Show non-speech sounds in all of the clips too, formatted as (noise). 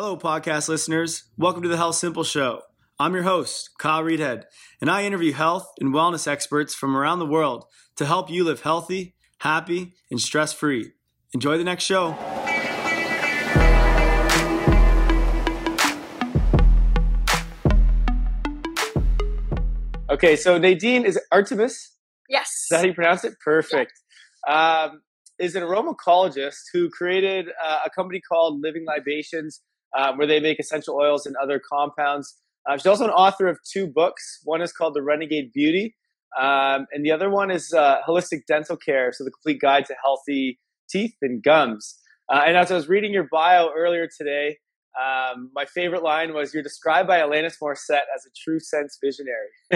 Hello, podcast listeners. Welcome to the Health Simple Show. I'm your host, Kyle Reedhead, and I interview health and wellness experts from around the world to help you live healthy, happy, and stress free. Enjoy the next show. Okay, so Nadine is it Artemis. Yes. Is that how you pronounce it? Perfect. Um, is an aromacologist who created uh, a company called Living Libations, um, where they make essential oils and other compounds. Uh, she's also an author of two books. One is called The Renegade Beauty, um, and the other one is uh, Holistic Dental Care, so the complete guide to healthy teeth and gums. Uh, and as I was reading your bio earlier today, um, my favorite line was, "You're described by Alanis Morissette as a true sense visionary." (laughs)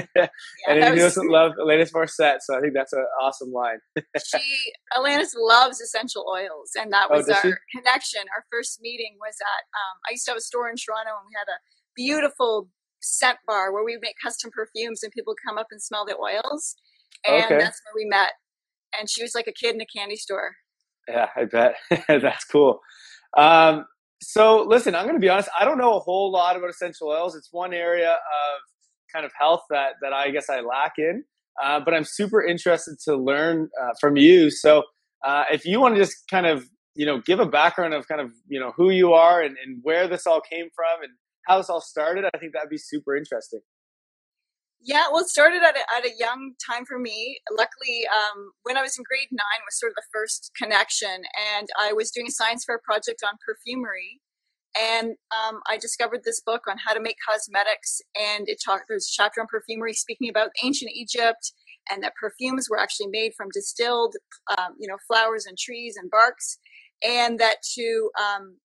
and was- doesn't love Alanis Morissette? So I think that's an awesome line. (laughs) she Alanis loves essential oils, and that Oh, was does our she? connection. Our first meeting was at um, I used to have a store in Toronto, and we had a beautiful scent bar where we make custom perfumes, and people come up and smell the oils, and Okay. that's where we met. And she was like a kid in a candy store. Yeah, I bet. (laughs) That's cool. Um, so, listen, I'm going to be honest. I don't know a whole lot about essential oils. It's one area of kind of health that that I guess I lack in. Uh, but I'm super interested to learn uh, from you. So, uh, if you want to just kind of you know give a background of kind of you know who you are and, and where this all came from and how this all started, I think that'd be super interesting. Yeah, well, it started at a, at a young time for me. Luckily, um, when I was in grade nine was sort of the first connection, and I was doing a science fair project on perfumery, and um, I discovered this book on how to make cosmetics, and it talked. There's a chapter on perfumery speaking about ancient Egypt, and that perfumes were actually made from distilled, um, you know, flowers and trees and barks, and that to um,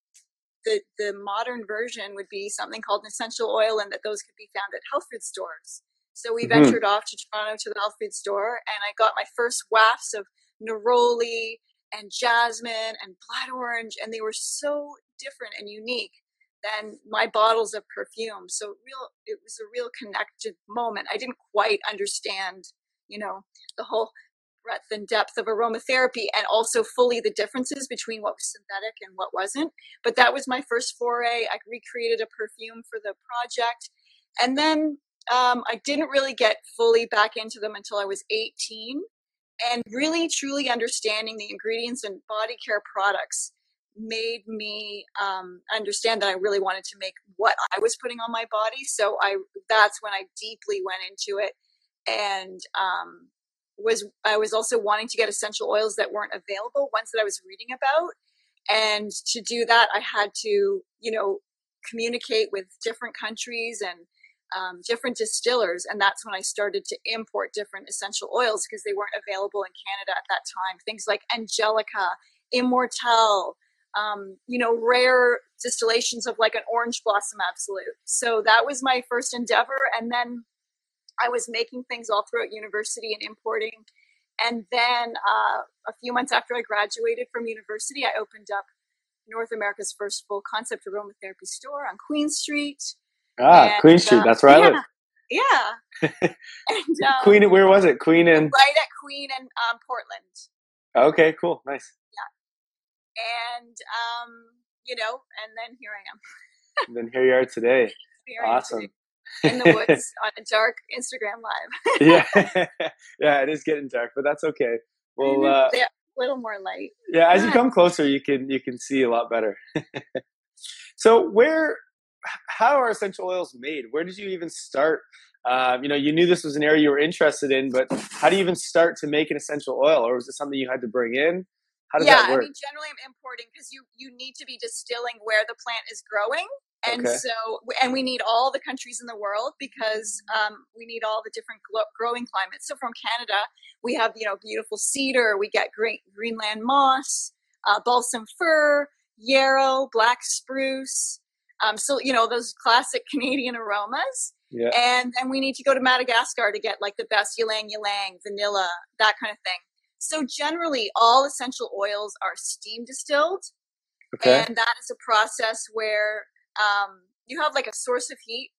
the the modern version would be something called an essential oil, and that those could be found at health food stores. So we Mhm. ventured off to Toronto to the health food store, and I got my first wafts of neroli and jasmine and blood orange, and they were so different and unique than my bottles of perfume. So real, it was a real connected moment. I didn't quite understand, you know, the whole breadth and depth of aromatherapy and also fully the differences between what was synthetic and what wasn't. But that was my first foray. I recreated a perfume for the project. And then um, I didn't really get fully back into them until I was 18. And really, truly understanding the ingredients in body care products made me um, understand that I really wanted to make what I was putting on my body. So I that's when I deeply went into it, and um, was I was also wanting to get essential oils that weren't available, ones that I was reading about, and to do that, I had to you know communicate with different countries and um, different distillers, and that's when I started to import different essential oils because they weren't available in Canada at that time. Things like Angelica, Immortelle, um, you know, rare distillations of like an orange blossom absolute. So that was my first endeavor, and then I was making things all throughout university and importing. And then uh, a few months after I graduated from university, I opened up North America's first full concept aromatherapy store on Queen Street. Ah, And, Queen Street. uh, That's where I yeah, live. Yeah. (laughs) and um, Queen. Where was it? Queen and. right at Queen and um, Portland. Okay, cool, nice. Yeah. And um, you know, and then here I am. And then here you are today. (laughs) Here I Awesome. today in the woods (laughs) on a dark Instagram live. yeah, yeah, it is getting dark, but that's okay. Well, uh, yeah, a little more light. yeah, as you come closer, you can you can see a lot better. so, where, how are essential oils made? Where did you even start? Um, you know, you knew this was an area you were interested in, but how do you even start to make an essential oil, or was it something you had to bring in? How does yeah, that work? Yeah, I mean, generally I'm importing because you you need to be distilling where the plant is growing, and Okay. so and we need all the countries in the world because um, we need all the different glo- growing climates. So from Canada, we have you know beautiful cedar, we get great Greenland moss, uh, balsam fir, yarrow, black spruce. Um, so you know those classic (laughs) Canadian aromas. yeah, And then we need to go to Madagascar to get like the best ylang ylang, vanilla, that kind of thing. So generally, all essential oils are steam distilled, okay, and that is a process where um, you have like a source of heat,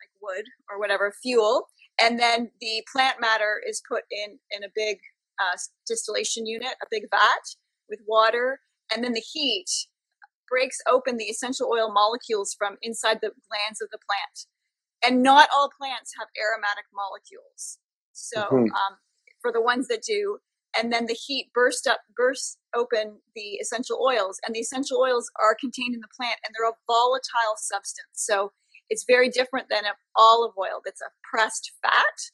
like wood or whatever fuel, and then the plant matter is put in in a big uh, distillation unit, a big vat with water, and then the heat breaks open the essential oil molecules from inside the glands of the plant. And not all plants have aromatic molecules. So mm-hmm. um, for the ones that do, and then the heat burst up bursts open the essential oils and the essential oils are contained in the plant and they're a volatile substance so it's very different than an olive oil that's a pressed fat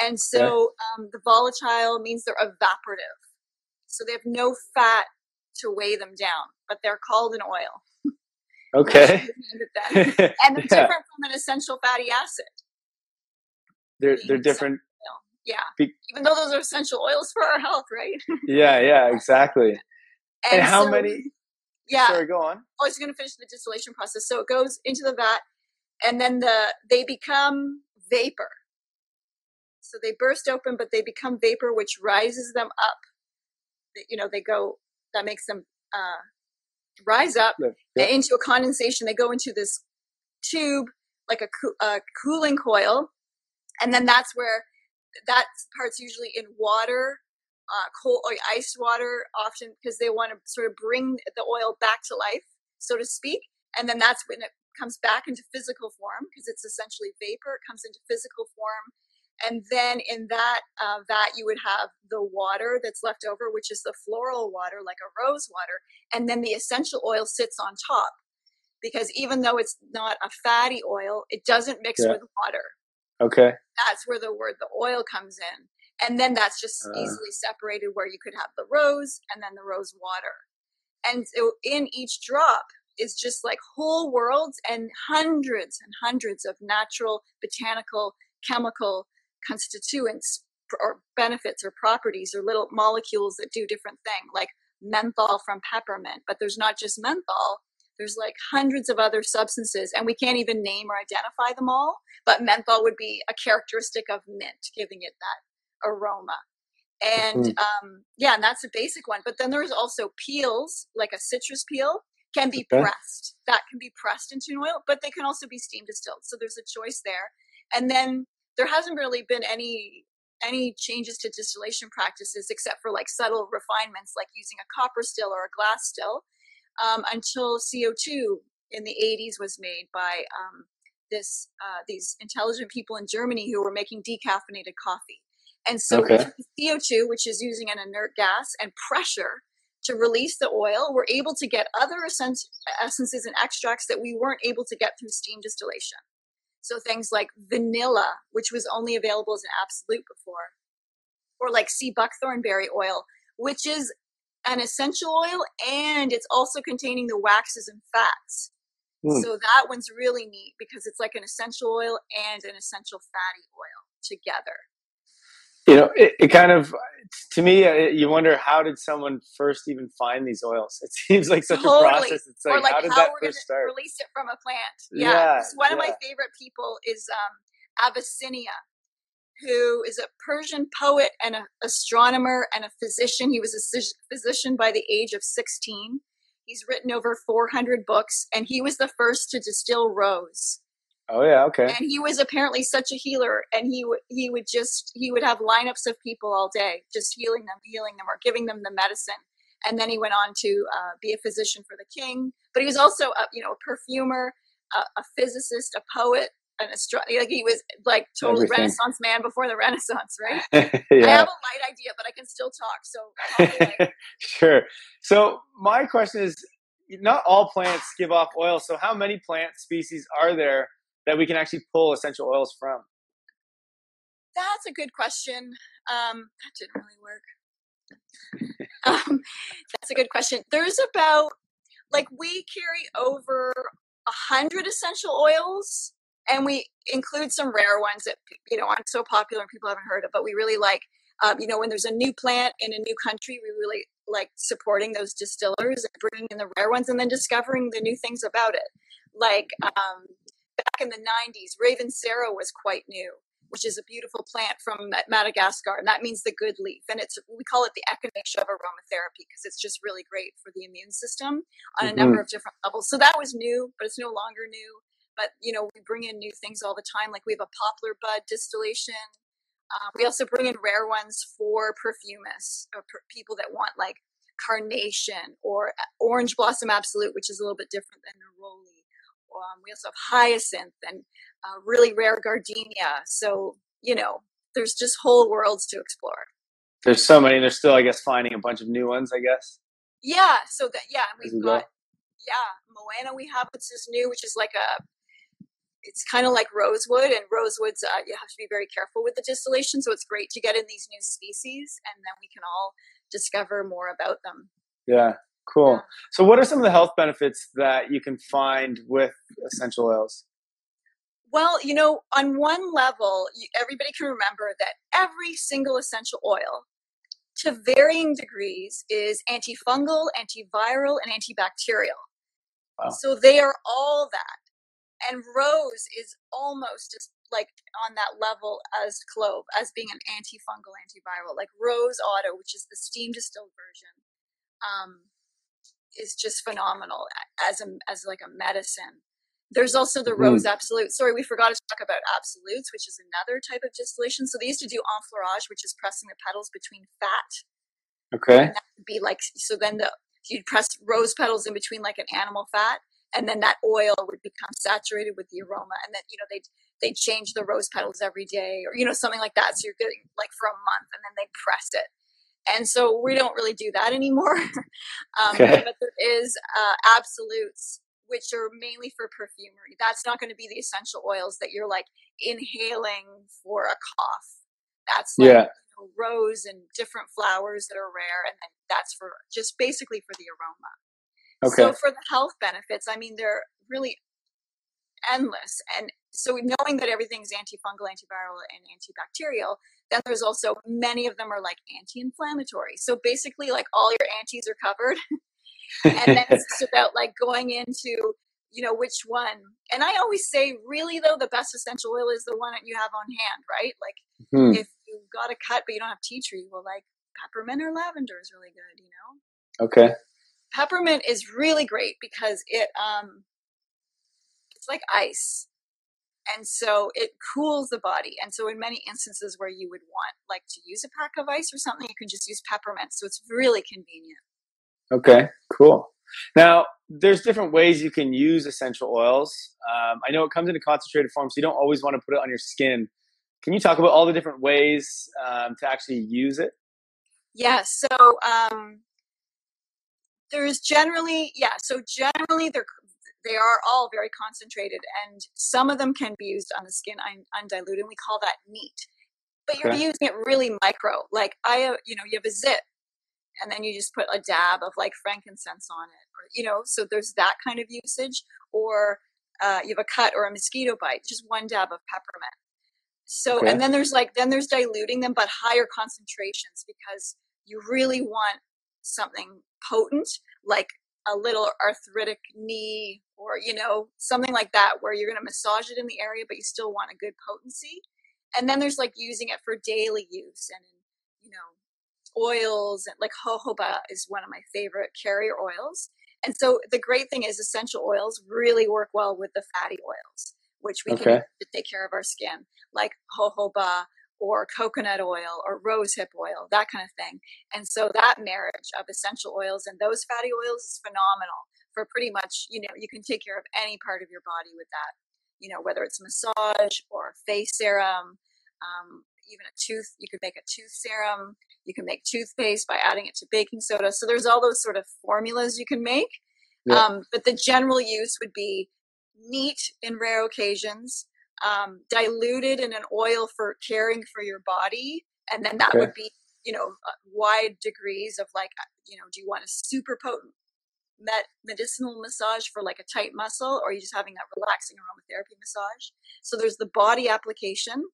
and so um, the volatile means they're evaporative so they have no fat to weigh them down but they're called an oil (laughs) okay (laughs) and they're yeah. different from an essential fatty acid they're they're different yeah. Be- Even though those are essential oils for our health, right? (laughs) yeah, yeah, exactly. And, and how so, many? Yeah. Sorry, go on. I was going to finish the distillation process. So it goes into the vat, and then the they become vapor. So they burst open, but they become vapor, which rises them up. You know, they go. That makes them uh, rise up yeah. into a condensation. They go into this tube, like a, co- a cooling coil, and then that's where that part's usually in water, uh, cold or ice water, often because they want to sort of bring the oil back to life, so to speak. And then that's when it comes back into physical form because it's essentially vapor. It comes into physical form. And then in that uh, vat, you would have the water that's left over, which is the floral water, like a rose water. And then the essential oil sits on top because even though it's not a fatty oil, it doesn't mix yeah. with water. Okay. That's where the word the oil comes in. And then that's just uh. easily separated where you could have the rose and then the rose water. And so in each drop is just like whole worlds and hundreds and hundreds of natural, botanical, chemical constituents or benefits or properties or little molecules that do different things, like menthol from peppermint. But there's not just menthol, there's like hundreds of other substances, and we can't even name or identify them all. But menthol would be a characteristic of mint, giving it that aroma. And mm-hmm. um, yeah, and that's a basic one. But then there's also peels, like a citrus peel, can be okay. pressed. That can be pressed into an oil, but they can also be steam distilled. So there's a choice there. And then there hasn't really been any any changes to distillation practices except for like subtle refinements like using a copper still or a glass still um, until CO2 in the 80s was made by um, this uh, these intelligent people in Germany who were making decaffeinated coffee. And so okay. CO2, which is using an inert gas, and pressure to release the oil, we're able to get other essences and extracts that we weren't able to get through steam distillation. So things like vanilla, which was only available as an absolute before, or like sea buckthorn berry oil, which is an essential oil and it's also containing the waxes and fats. Mm. So that one's really neat because it's like an essential oil and an essential fatty oil together. You know, it, it kind of, to me, uh, you wonder how did someone first even find these oils? It seems like such totally. a process. It's like, like how did how that first start? Release it from a plant. Yeah, yeah one yeah. of my favorite people is um, Avicenna who is a Persian poet and an astronomer and a physician. He was a physician by the age of 16. He's written over 400 books, and he was the first to distill rose. Oh yeah, okay. And he was apparently such a healer, and he would he would just he would have lineups of people all day, just healing them, healing them, or giving them the medicine. And then he went on to uh, be a physician for the king. But he was also a you know a perfumer, a, a physicist, a poet, an astronomer. Like he was like totally Everything. Renaissance man before the (laughs) Renaissance, right? (laughs) yeah. I have a light idea, but I can still talk. So (laughs) sure. So my question is, not all plants give off oil. So how many plant species are there that we can actually pull essential oils from? That's a good question. Um, that didn't really work. (laughs) um, that's a good question. There's about like we carry over a hundred essential oils and we include some rare ones that you know aren't so popular and people haven't heard of but we really like um, you know when there's a new plant in a new country we really like supporting those distillers and bringing in the rare ones and then discovering the new things about it like um, in the 90s ravensara was quite new which is a beautiful plant from madagascar and that means the good leaf and it's we call it the echinacea of aromatherapy because it's just really great for the immune system on mm-hmm. a number of different levels so that was new but it's no longer new but you know we bring in new things all the time like we have a poplar bud distillation uh, we also bring in rare ones for perfumists or per- people that want like carnation or orange blossom absolute, which is a little bit different than neroli. Um, we also have hyacinth and uh, really rare gardenia. So, you know, there's just whole worlds to explore. There's so many. They're still, I guess, finding a bunch of new ones, I guess. Yeah. So that, yeah, we've got, yeah, Moana we have, which is new, which is like a, it's kind of like rosewood and rosewoods uh, you have to be very careful with the distillation so it's great to get in these new species and then we can all discover more about them yeah cool. So what are some of the health benefits that you can find with essential oils? Well you know on one level everybody can remember that every single essential oil to varying degrees is antifungal antiviral and antibacterial. Wow. so they are all that. And rose is almost just like on that level as clove as being an antifungal antiviral. Like rose otto which is the steam distilled version um, is just phenomenal as a as like a medicine. There's also the mm-hmm. rose absolute sorry we forgot to talk about absolutes which is another type of distillation. So they used to do enfleurage which is pressing the petals between fat okay. that would be like so then the you'd press rose petals in between like an animal fat and then that oil would become saturated with the aroma and then you know they'd they change the rose petals every day or you know something like that. So you're getting like for a month and then they press it and so we don't really do that anymore. (laughs) Um, okay. but there is uh, absolutes which are mainly for perfumery. That's not going to be the essential oils that you're like inhaling for a cough. That's like, yeah. you know, rose and different flowers that are rare and then that's for just basically for the aroma. Okay. So for the health benefits, I mean, they're really endless. And so knowing that everything's antifungal, antiviral, and antibacterial, then there's also many of them are like anti-inflammatory. So basically, like all your antis are covered. (laughs) and then it's just about like going into you know which one and i always say really though the best essential oil is the one that you have on hand right like hmm. if you got a cut but you don't have tea tree well like peppermint or lavender is really good you know okay peppermint is really great because it um it's like ice. And so it cools the body. And so in many instances where you would want like to use a pack of ice or something you can just use peppermint. So it's really convenient. Okay cool. Now there's different ways you can use essential oils. Um, i know it comes in a concentrated form so you don't always want to put it on your skin. Can you talk about all the different ways um, to actually use it? Yeah so um, there's generally yeah so generally they're they are all very concentrated and some of them can be used on the skin un- undiluted and we call that neat but you're okay. using it really micro like i uh, you know you have a zip, and then you just put a dab of like frankincense on it or you know so there's that kind of usage or uh, you have a cut or a mosquito bite just one dab of peppermint so okay. and then there's like then there's diluting them but higher concentrations because you really want something potent, like a little arthritic knee or, you know, something like that, where you're going to massage it in the area, but you still want a good potency. And then there's like using it for daily use and, you know, oils and like jojoba is one of my favorite carrier oils. And so the great thing is essential oils really work well with the fatty oils, which we okay. can take care of our skin, like jojoba, or coconut oil or rosehip oil, that kind of thing. And so that marriage of essential oils and those fatty oils is phenomenal for pretty much, you know, you can take care of any part of your body with that. You know, whether it's massage or face serum, um, even a tooth, you could make a tooth serum. You can make toothpaste by adding it to baking soda. So there's all those sort of formulas you can make. Yeah. Um, but the general use would be neat in rare occasions, um, diluted in an oil for caring for your body, and then that okay. would be you know wide degrees of like uh, you know do you want a super potent med- medicinal massage for like a tight muscle or are you just having that relaxing aromatherapy massage so there's the body application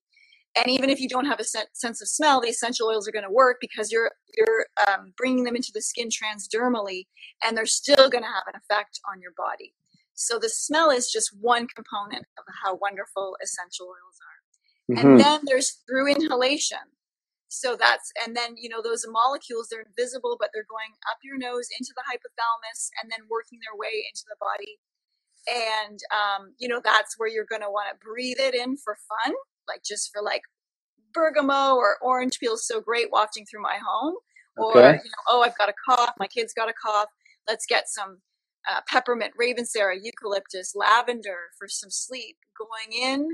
and even if you don't have a sense of smell the essential oils are going to work because you're you're um, bringing them into the skin transdermally and they're still going to have an effect on your body so the smell is just one component of how wonderful essential oils are. Mm-hmm. And then there's through inhalation. So that's, and then, you know, those molecules, they're invisible, but they're going up your nose into the hypothalamus and then working their way into the body. And, um, you know, that's where you're going to want to breathe it in for fun, like just for like bergamot or orange peel so great wafting through my home or you know, oh, I've got a cough, my kid's got a cough. Let's get some uh, peppermint, ravensara, eucalyptus, lavender for some sleep going in,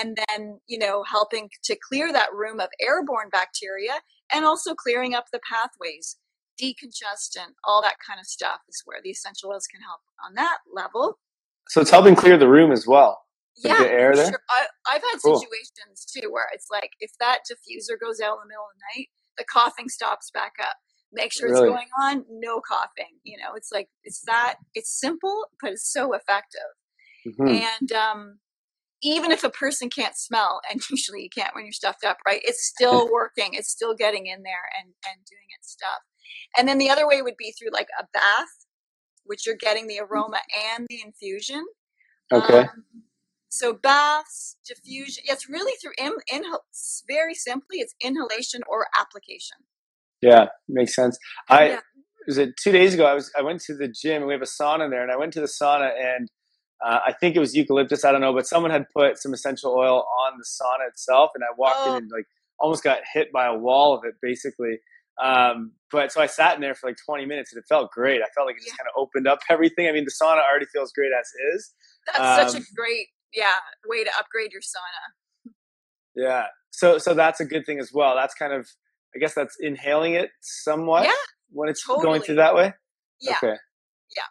and then you know helping to clear that room of airborne bacteria, and also clearing up the pathways, decongestant, all that kind of stuff is where the essential oils can help on that level. So it's helping clear the room as well. Yeah, the air there. Sure. I, I've had Cool. situations too where it's like if that diffuser goes out in the middle of the night, the coughing stops back up. Make sure Really? it's going on, no coughing. You know, it's like it's that it's simple, but it's so effective. Mhm. And um, even if a person can't smell, and (laughs) usually you can't when you're stuffed up, right? It's still (laughs) working. It's still getting in there and and doing its stuff. And then the other way would be through like a bath, which you're getting the aroma and the infusion. Okay. Um, so baths, diffusion. It's really through in, inhal. Very simply, it's inhalation or application. Yeah, makes sense. I Yeah. was it two days ago. I was I went to the gym and we have a sauna there, and I went to the sauna and uh, I think it was eucalyptus. I don't know, but someone had put some essential oil on the sauna itself, and I walked Oh. in and like almost got hit by a wall of it, basically. Um, but so I sat in there for like 20 minutes, and it felt great. I felt like it just Yeah. kind of opened up (laughs) everything. I mean, the sauna already feels great as is. That's such Um, a great, yeah, way to upgrade your sauna. Yeah. So so that's a good thing as well. That's kind of I guess that's inhaling it somewhat Yeah, when it's going through that way. Yeah, Okay. yeah.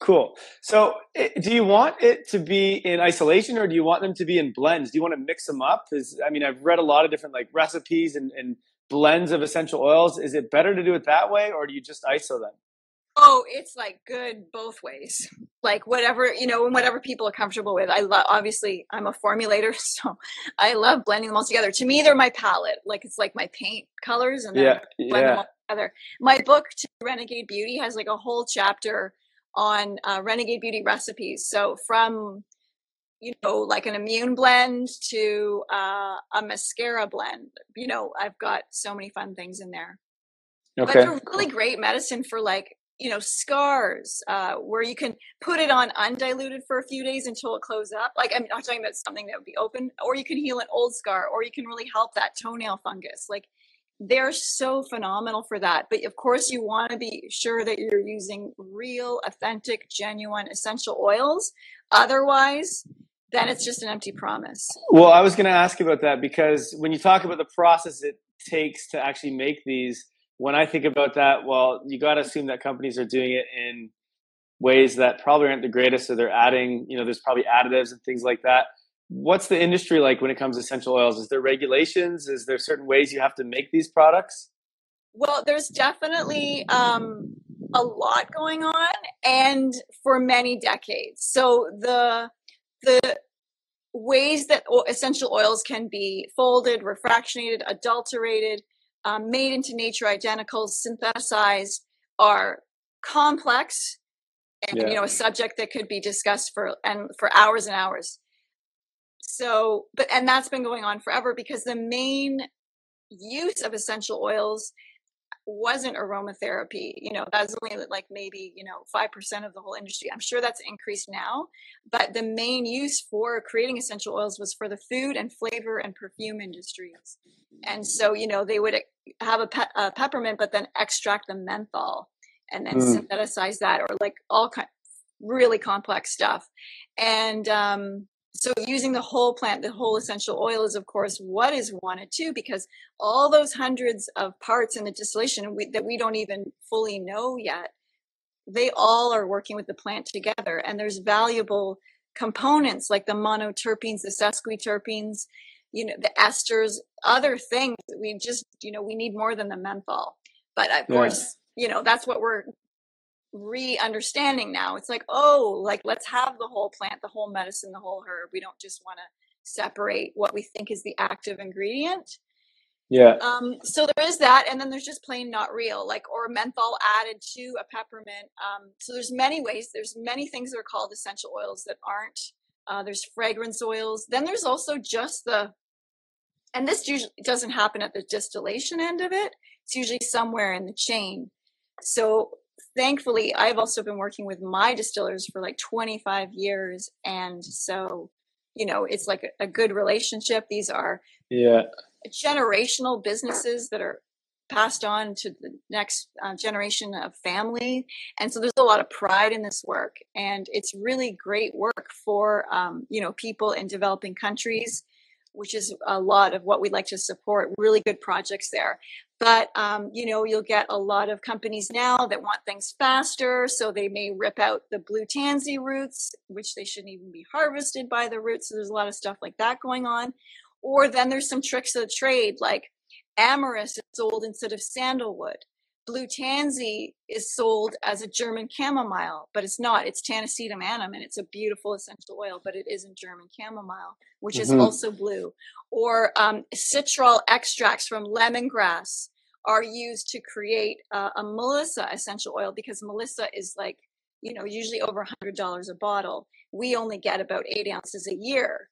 Cool. So, i- do you want it to be in isolation, or do you want them to be in blends? Do you want to mix them up? Because I mean, I've read a lot of different like recipes and, and blends of essential oils. Is it better to do it that way, or do you just ISO them? Oh, it's like good both ways. Like whatever you know, and whatever people are comfortable with. I love. Obviously, I'm a formulator, (laughs) so I love blending them all together. To me, they're my palette. Like it's like my paint colors, and then Yeah, blend them yeah, all together. My book, to Renegade Beauty, has like a whole chapter on uh, Renegade Beauty recipes. So from you know like an immune blend to uh, a mascara blend. You know, I've got so many fun things in there. But okay, they're really great medicine for like you know scars uh, where you can put it on undiluted for a few days until it closes up. Like i'm not talking about something that would be open or you can heal an old scar or you can really help that toenail fungus. Like they're so phenomenal for that. But of course you want to be sure that you're using real authentic genuine essential oils. Otherwise then it's just an empty promise. Well, I was going to ask you about that because when you talk about the process it takes to actually make these, when I think about that, well, you got to assume that companies are doing it in ways that probably aren't the greatest. So they're adding, you know, there's probably additives and things like that. What's the industry like when it comes to essential oils? Is there regulations? Is there certain ways you have to make these products? Well, there's definitely um, a lot going on, and for many decades. So the the ways that essential oils can be folded, refractionated, adulterated, um, made into nature identicals, synthesized, are complex, and Yeah. you know a subject that could be discussed for and for hours and hours. So, but and that's been going on forever because the main use of essential oils wasn't aromatherapy. You know, that's only like maybe, you know, 5% of the whole industry. I'm sure that's increased now, but the main use for creating essential oils was for the food and flavor and perfume industries. And so, you know, they would have a, pe- a peppermint, but then extract the menthol and then Mm. synthesize that or like all kind really complex stuff. And um, so using the whole plant, the whole essential oil is of course what is wanted too, because all those hundreds of parts in the distillation we, that we don't even fully know yet, they all are working with the plant together. And there's valuable components like the monoterpenes, the sesquiterpenes, you know, the esters, other things. We just, you know, we need more than the menthol. But of Yeah. course, you know, that's what we're re-understanding now. It's like, oh, like let's have the whole plant, the whole medicine, the whole herb. We don't just want to separate what we think is the active ingredient. Yeah. Um, so there is that, and then there's just plain not real, like or menthol added to a peppermint. Um, so there's many ways. There's many things that are called essential oils that aren't. Uh, there's fragrance oils. Then there's also just the, and this usually doesn't happen at the distillation end of it. It's usually somewhere in the chain. So thankfully, I've also been working with my distillers for like 25 years, and so you know it's like a, a good relationship. These are Yeah. generational businesses that are passed on to the next uh, generation of family. And so there's a lot of pride in this work. And it's really great work for, um, you know, people in developing countries, which is a lot of what we'd like to support, really good projects there. But, um, you know, you'll get a lot of companies now that want things faster. So they may rip out the blue tansy roots, which they shouldn't even be harvested by the roots. So there's a lot of stuff like that going on. Or then there's some tricks of the trade, like Amyris is sold instead of sandalwood. Blue tansy is sold as a German chamomile, but it's not. It's Tanacetum annuum, and it's a beautiful essential oil, but it isn't German chamomile, which mm-hmm. is also blue. Or um, citral extracts from lemongrass are used to create uh, a Melissa essential oil because Melissa is like, you know, usually over $100 a bottle. We only get about eight ounces a year.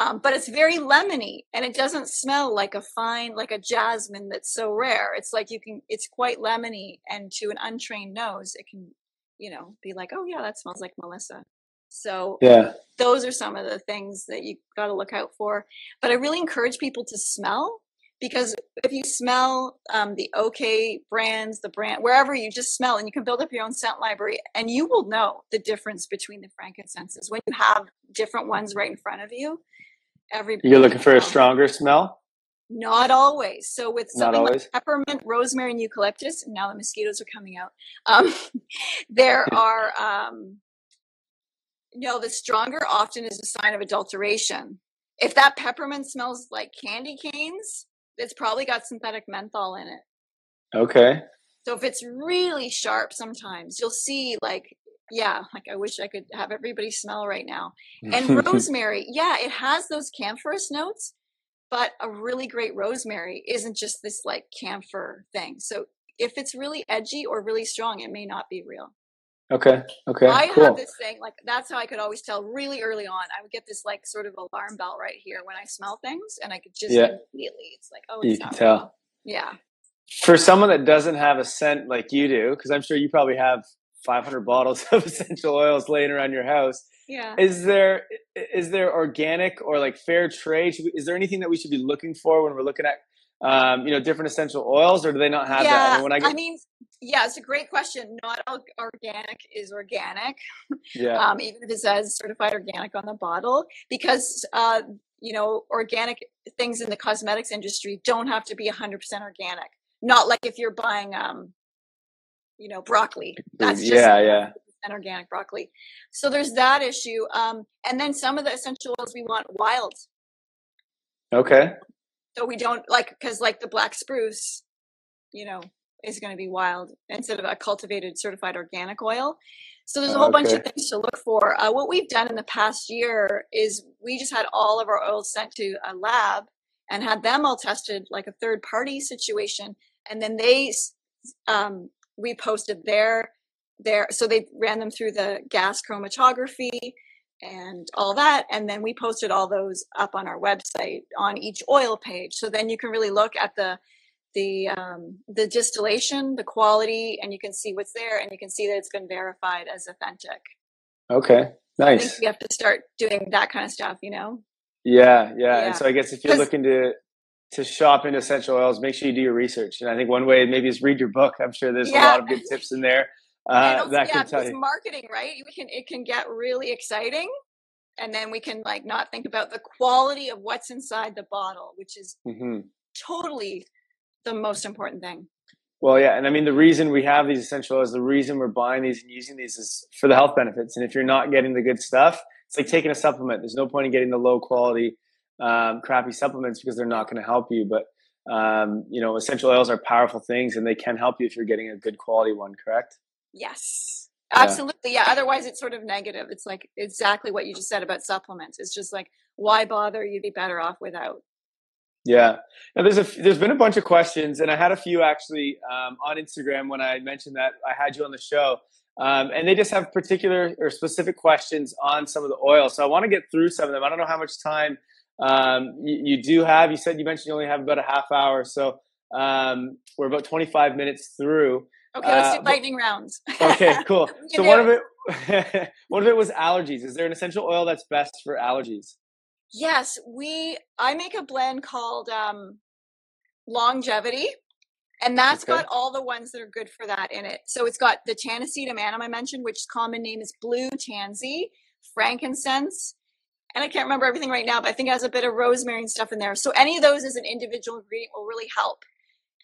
Um, but it's very lemony and it doesn't smell like a fine like a jasmine that's so rare it's like you can it's quite lemony and to an untrained nose it can you know be like oh yeah that smells like melissa so yeah those are some of the things that you got to look out for but i really encourage people to smell because if you smell um, the OK brands, the brand, wherever you just smell, and you can build up your own scent library, and you will know the difference between the frankincenses. When you have different ones right in front of you every you're looking for a stronger smell? Not always. So with something like peppermint rosemary and eucalyptus and now the mosquitoes are coming out um, (laughs) there are um, you know the stronger often is a sign of adulteration. If that peppermint smells like candy canes it's probably got synthetic menthol in it. Okay. So if it's really sharp sometimes you'll see like yeah like i wish i could have everybody smell right now. And (laughs) rosemary yeah it has those camphorous notes but a really great rosemary isn't just this like camphor thing. So if it's really edgy or really strong it may not be real okay okay i cool. have this thing like that's how i could always tell really early on i would get this like sort of alarm bell right here when i smell things and i could just yeah. immediately it's like oh it's you can tell yeah for someone that doesn't have a scent like you do because i'm sure you probably have 500 bottles (laughs) of essential oils laying around your house. Yeah. Is there is there organic or like fair trade? We, is there anything that we should be looking for when we're looking at um, you know different essential oils, or do they not have yeah, that? I, when I, get- I mean, yeah, it's a great question. Not all organic is organic. Yeah. Um, even if it says certified organic on the bottle, because uh, you know organic things in the cosmetics industry don't have to be 100% organic. Not like if you're buying um, you know broccoli that's just yeah yeah and organic broccoli so there's that issue um and then some of the essential oils we want wild okay so we don't like because like the black spruce you know is going to be wild instead of a cultivated certified organic oil. So there's a whole okay. bunch of things to look for. Uh, what we've done in the past year is we just had all of our oils sent to a lab and had them all tested like a third party situation and then they um, we posted their their so they ran them through the gas chromatography and all that and then we posted all those up on our website on each oil page. So then you can really look at the the um, the distillation the quality and you can see what's there and you can see that it's been verified as authentic okay nice I think you have to start doing that kind of stuff you know yeah yeah, yeah. and so i guess if you're looking to to shop in essential oils, make sure you do your research. And I think one way maybe is read your book. I'm sure there's yeah. a lot of good tips in there (laughs) uh, that yeah, can tell you. Marketing, right? We can it can get really exciting, and then we can like not think about the quality of what's inside the bottle, which is mm-hmm. totally the most important thing. Well, yeah, and I mean the reason we have these essential oils, the reason we're buying these and using these is for the health benefits. And if you're not getting the good stuff, it's like taking a supplement. There's no point in getting the low quality um, crappy supplements because they're not going to help you. But um, you know, essential oils are powerful things, and they can help you if you're getting a good quality one. Correct? Yes, absolutely. Yeah. yeah. Otherwise, it's sort of negative. It's like exactly what you just said about supplements. It's just like, why bother? You'd be better off without. Yeah, now there's a there's been a bunch of questions, and I had a few actually um, on Instagram when I mentioned that I had you on the show, um, and they just have particular or specific questions on some of the oil. So I want to get through some of them. I don't know how much time um, you, you, do have, you said you mentioned you only have about a half hour. So um, we're about 25 minutes through. Okay, let's do uh, lightning rounds. okay, (laughs) cool. so one of it, (laughs) one of it was allergies. Is there an essential oil that's best for allergies? Yes, we. I make a blend called um, longevity, And that's Okay. got all the ones that are good for that in it. So it's got the Tanacetum annuum I mentioned, which common name is blue tansy, frankincense, and I can't remember everything right now, but I think it has a bit of rosemary and stuff in there. So any of those as an individual ingredient will really help.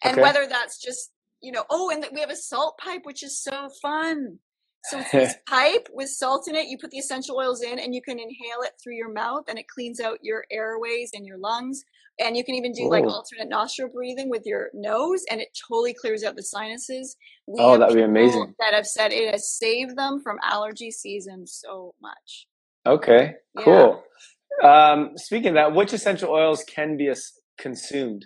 And Okay. whether that's just, you know, oh, and we have a salt pipe, which is so fun. So it's this (laughs) pipe with salt in it. You put the essential oils in and you can inhale it through your mouth and it cleans out your airways and your lungs. And you can even do like alternate nostril breathing with your nose and it totally clears out the sinuses. We Oh, that would be amazing. That have said it has saved them from allergy season so much. Okay, Yeah. cool. Um, speaking of that, which essential oils can be consumed?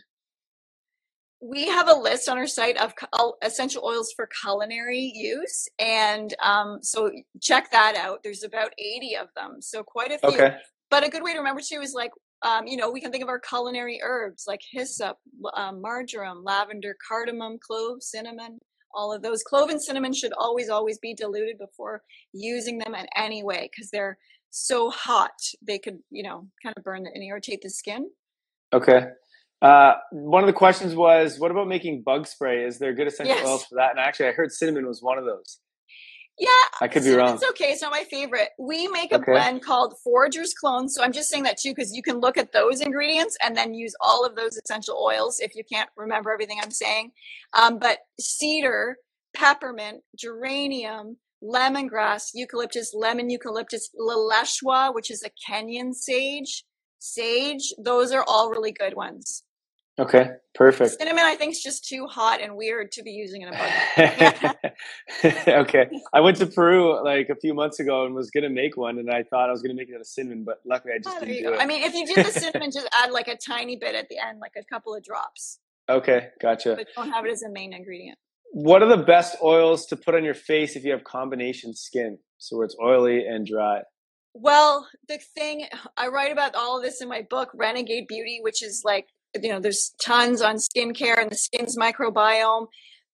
We have a list on our site of essential oils for culinary use and um, so check that out there's about 80 of them so quite a few Okay. but a good way to remember too is like um, you know we can think of our culinary herbs like hyssop um, marjoram lavender cardamom clove cinnamon all of those clove and cinnamon should always always be diluted before using them in any way because they're so hot they could you know kind of burn and irritate the skin Okay. Uh, one of the questions was, what about making bug spray? Is there good essential Yes. oils for that? And actually, I heard cinnamon was one of those. yeah I could be wrong. It's okay. It's not my favorite. We make a Okay. blend called Forager's Cologne. So I'm just saying that too, because you can look at those ingredients and then use all of those essential oils if you can't remember everything I'm saying. Um, but cedar, peppermint, geranium, lemongrass, eucalyptus, lemon eucalyptus, laleshwa, which is a Kenyan sage, sage. Those are all really good ones. Okay, perfect. Cinnamon, I think, is just too hot and weird to be using in a bug. (laughs) okay. I went to Peru like a few months ago and was going to make one, and I thought I was going to make it out of cinnamon, but luckily I just Oh, didn't do go. it. I mean, if you do the (laughs) cinnamon, just add like a tiny bit at the end, like a couple of drops, okay, gotcha. but don't have it as a main ingredient. What are the best oils to put on your face if you have combination skin? So where it's oily and dry. Well, the thing I write about all of this in my book, Renegade Beauty, which is like, you know, there's tons on skincare and the skin's microbiome.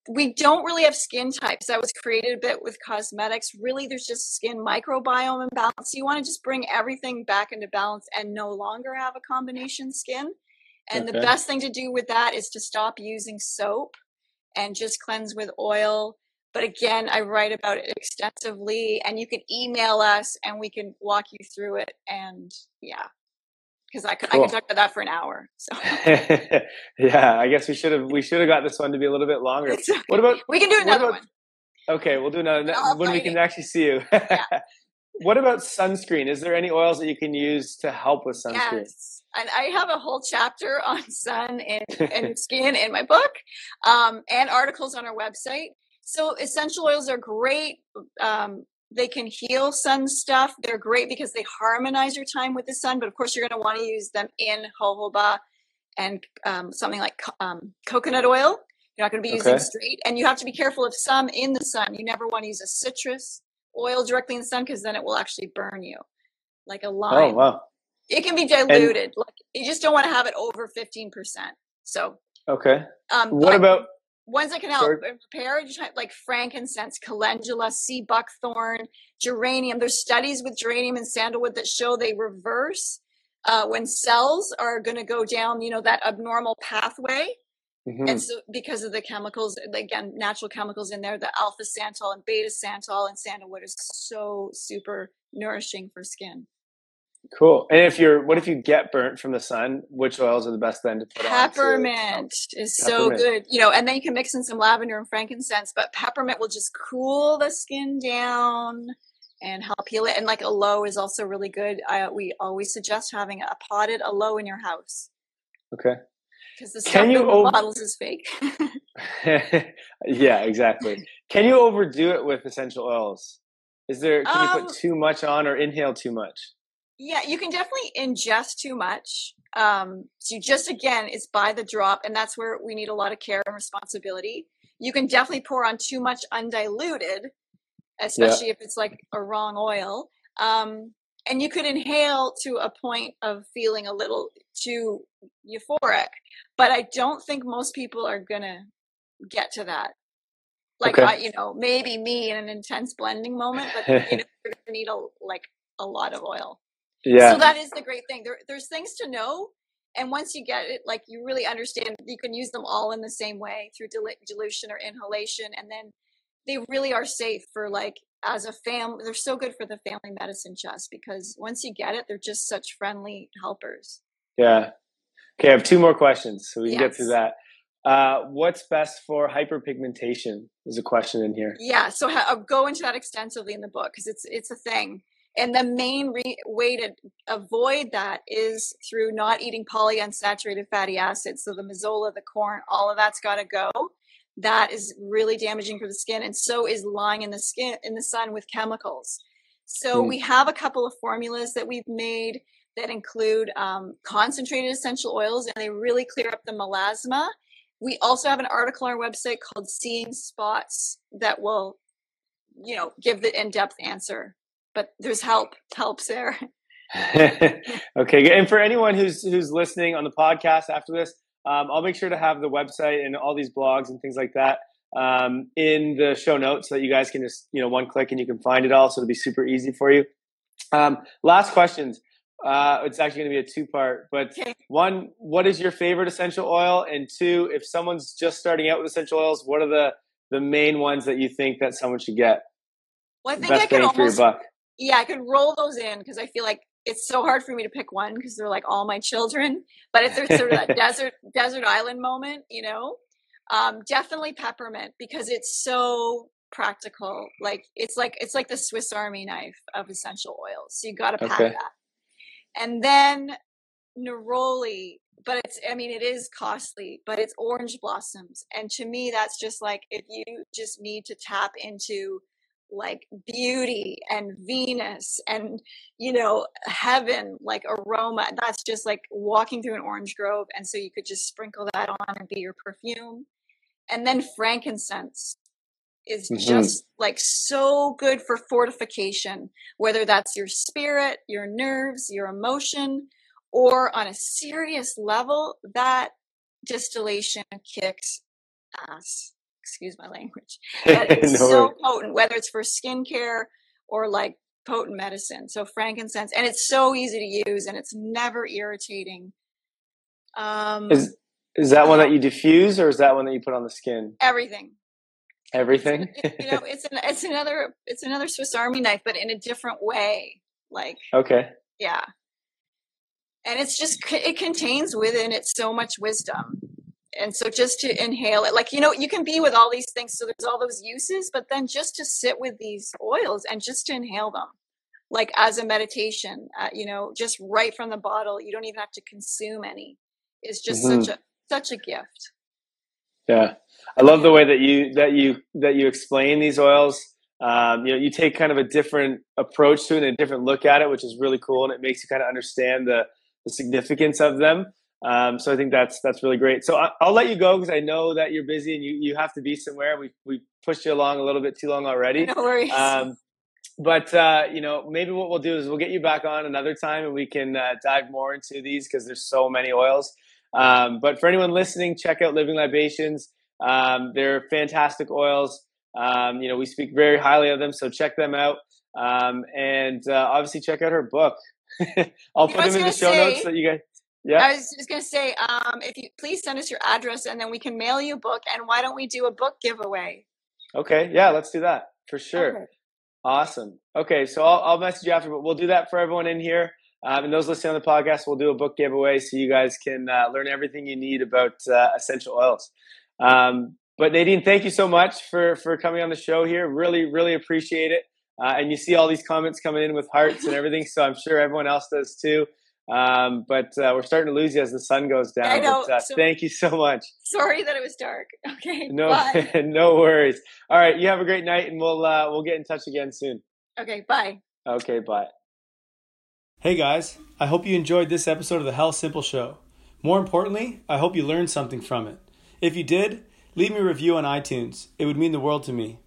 We don't really have skin types. That was created a bit with cosmetics. Really, there's just skin microbiome imbalance. so You want to just bring everything back into balance and no longer have a combination skin. And the best thing to do with that is to stop using soap and just cleanse with oil. But again, I write about it extensively, and you can email us and we can walk you through it. And yeah, because I could I could talk about that for an hour. So (laughs) yeah, I guess we should have we should have got this one to be a little bit longer. okay. What about we can do another about- one. okay? We'll do another I'll when we can lighting. actually see you. (laughs) what about sunscreen? Is there any oils that you can use to help with sunscreen? Yes. And I have a whole chapter on (laughs) sun and, and skin in my book um, and articles on our website. So essential oils are great. Um, they can heal sun stuff. They're great because they harmonize your time with the sun. But of course, you're going to want to use them in jojoba and um, something like um, coconut oil. You're not going to be using Okay. straight. And you have to be careful of some in the sun. You never want to use a citrus oil directly in the sun because then it will actually burn you like a lime. Oh wow. It can be diluted. like you just don't want to have it over fifteen percent. So, Okay. um, What I- about ones that can help in repair? Like frankincense, calendula, sea buckthorn, geranium. There's studies with geranium and sandalwood that show they reverse uh, when cells are going to go down. You know that abnormal pathway, Mhm. and so because of the chemicals, again, natural chemicals in there, the alpha santalol and beta santalol and sandalwood is so super nourishing for skin. Cool? And if you're, what if you get burnt from the sun? Which oils are the best then to put on? to- Peppermint is so Peppermint. good. You know, and then you can mix in some lavender and frankincense, but peppermint will just cool the skin down and help heal it. And like aloe is also really good. I, we always suggest having a potted aloe in your house Okay. because the stuff you in the over- bottles is fake. (laughs) (laughs) yeah, exactly. Can you overdo it with essential oils? Is there? Can you Um, put too much on or inhale too much? Yeah, you can definitely ingest too much. Um, so you just again, it's by the drop, and that's where we need a lot of care and responsibility. You can definitely pour on too much undiluted, especially if it's like a wrong oil. Um, and you could inhale to a point of feeling a little too euphoric, but I don't think most people are gonna get to that. Like Okay. I, you know, maybe me in an intense blending moment, but you know, (laughs) you're gonna need a like a lot of oil. Yeah. So that is the great thing. There, there's things to know, and once you get it like you really understand you can use them all in the same way through dil- dilution or inhalation and then they really are safe for like as a family they're so good for the family medicine chest because once you get it they're just such friendly helpers yeah okay i have two more questions so we can yes. get through that uh, what's best for hyperpigmentation is a question in here yeah so ha- i'll go into that extensively in the book because it's it's a thing and the main re- way to avoid that is through not eating polyunsaturated fatty acids. So the mazola, the corn, all of that's got to go. That is really damaging for the skin, and so is lying in the skin in the sun with chemicals. So mm. we have a couple of formulas that we've made that include um, concentrated essential oils, and they really clear up the melasma. We also have an article on our website called "Seeing Spots" that will, you know, give the in-depth answer but there's help helps (laughs) there okay and for anyone who's who's listening on the podcast after this um, i'll make sure to have the website and all these blogs and things like that um, in the show notes so that you guys can just you know one click and you can find it all so it'll be super easy for you. Um, last questions. Uh, it's actually going to be a two part but okay. one what is your favorite essential oil? And two if someone's just starting out with essential oils what are the the main ones that you think that someone should get? Well, I think Best I can almost, yeah, I could roll those in because I feel like it's so hard for me to pick one because they're like all my children. But if there's sort of that (laughs) desert desert island moment, you know, um, definitely peppermint because it's so practical. Like it's like it's like the Swiss Army knife of essential oils. So you got to pack okay. that. And then neroli, but it's I mean it is costly, but it's orange blossoms. And to me that's just like if you just need to tap into like beauty and Venus and, you know, heaven, like aroma. That's just like walking through an orange grove. And so you could just sprinkle that on and be your perfume. And then frankincense is mm-hmm. just like so good for fortification, whether that's your spirit, your nerves, your emotion, or on a serious level, that distillation kicks ass excuse my language. (laughs) But it's no so potent, whether it's for skincare or like potent medicine. So frankincense, and it's so easy to use, and it's never irritating. Um, is is that one that you diffuse, or is that one that you put on the skin? Everything. Everything. It's, you know, it's an, it's another it's another Swiss Army knife, but in a different way. Like (laughs) okay, yeah, and it's just it contains within it so much wisdom and so just to inhale it like you know you can be with all these things so there's all those uses but then just to sit with these oils and just to inhale them like as a meditation uh, you know just right from the bottle you don't even have to consume any it's just mm-hmm. such a such a gift. Yeah. I love the way that you that you that you explain these oils. Um, you know you take kind of a different approach to it and a different look at it which is really cool and it makes you kind of understand the the significance of them um, so I think that's that's really great. So I, will let you go because I know that you're busy and you, you have to be somewhere. We we pushed you along a little bit too long already. No worries. Um, but uh, you know, maybe what we'll do is we'll get you back on another time and we can uh, dive more into these because there's so many oils. Um, but for anyone listening, check out Living Libations. Um, they're fantastic oils. Um, you know, we speak very highly of them, so check them out. Um, and uh, obviously, check out her book. (laughs) I'll put them in the show say, notes that you guys yeah. I was just going to say, um, if you please send us your address and then we can mail you a book. And why don't we do a book giveaway? Okay. Yeah, let's do that for sure. Okay. Awesome. Okay. So I'll, I'll, message you after, but we'll do that for everyone in here. Um, and those listening on the podcast, we'll do a book giveaway so you guys can uh, learn everything you need about uh, essential oils. Um, but Nadine, thank you so much for for coming on the show here. Really, really appreciate it. Uh, and you see all these comments coming in with hearts and everything, so I'm sure everyone else does too. Um, but uh, we're starting to lose you as the sun goes down. I know. But, uh, so, thank you so much. Sorry that it was dark. (laughs) Okay. No, (laughs) no worries. All right. You have a great night, and we'll uh, we'll get in touch again soon. Okay. Bye. Okay. Bye. Hey guys, I hope you enjoyed this episode of the Hell Simple Show. More importantly, I hope you learned something from it. If you did, leave me a review on iTunes. It would mean the world to me.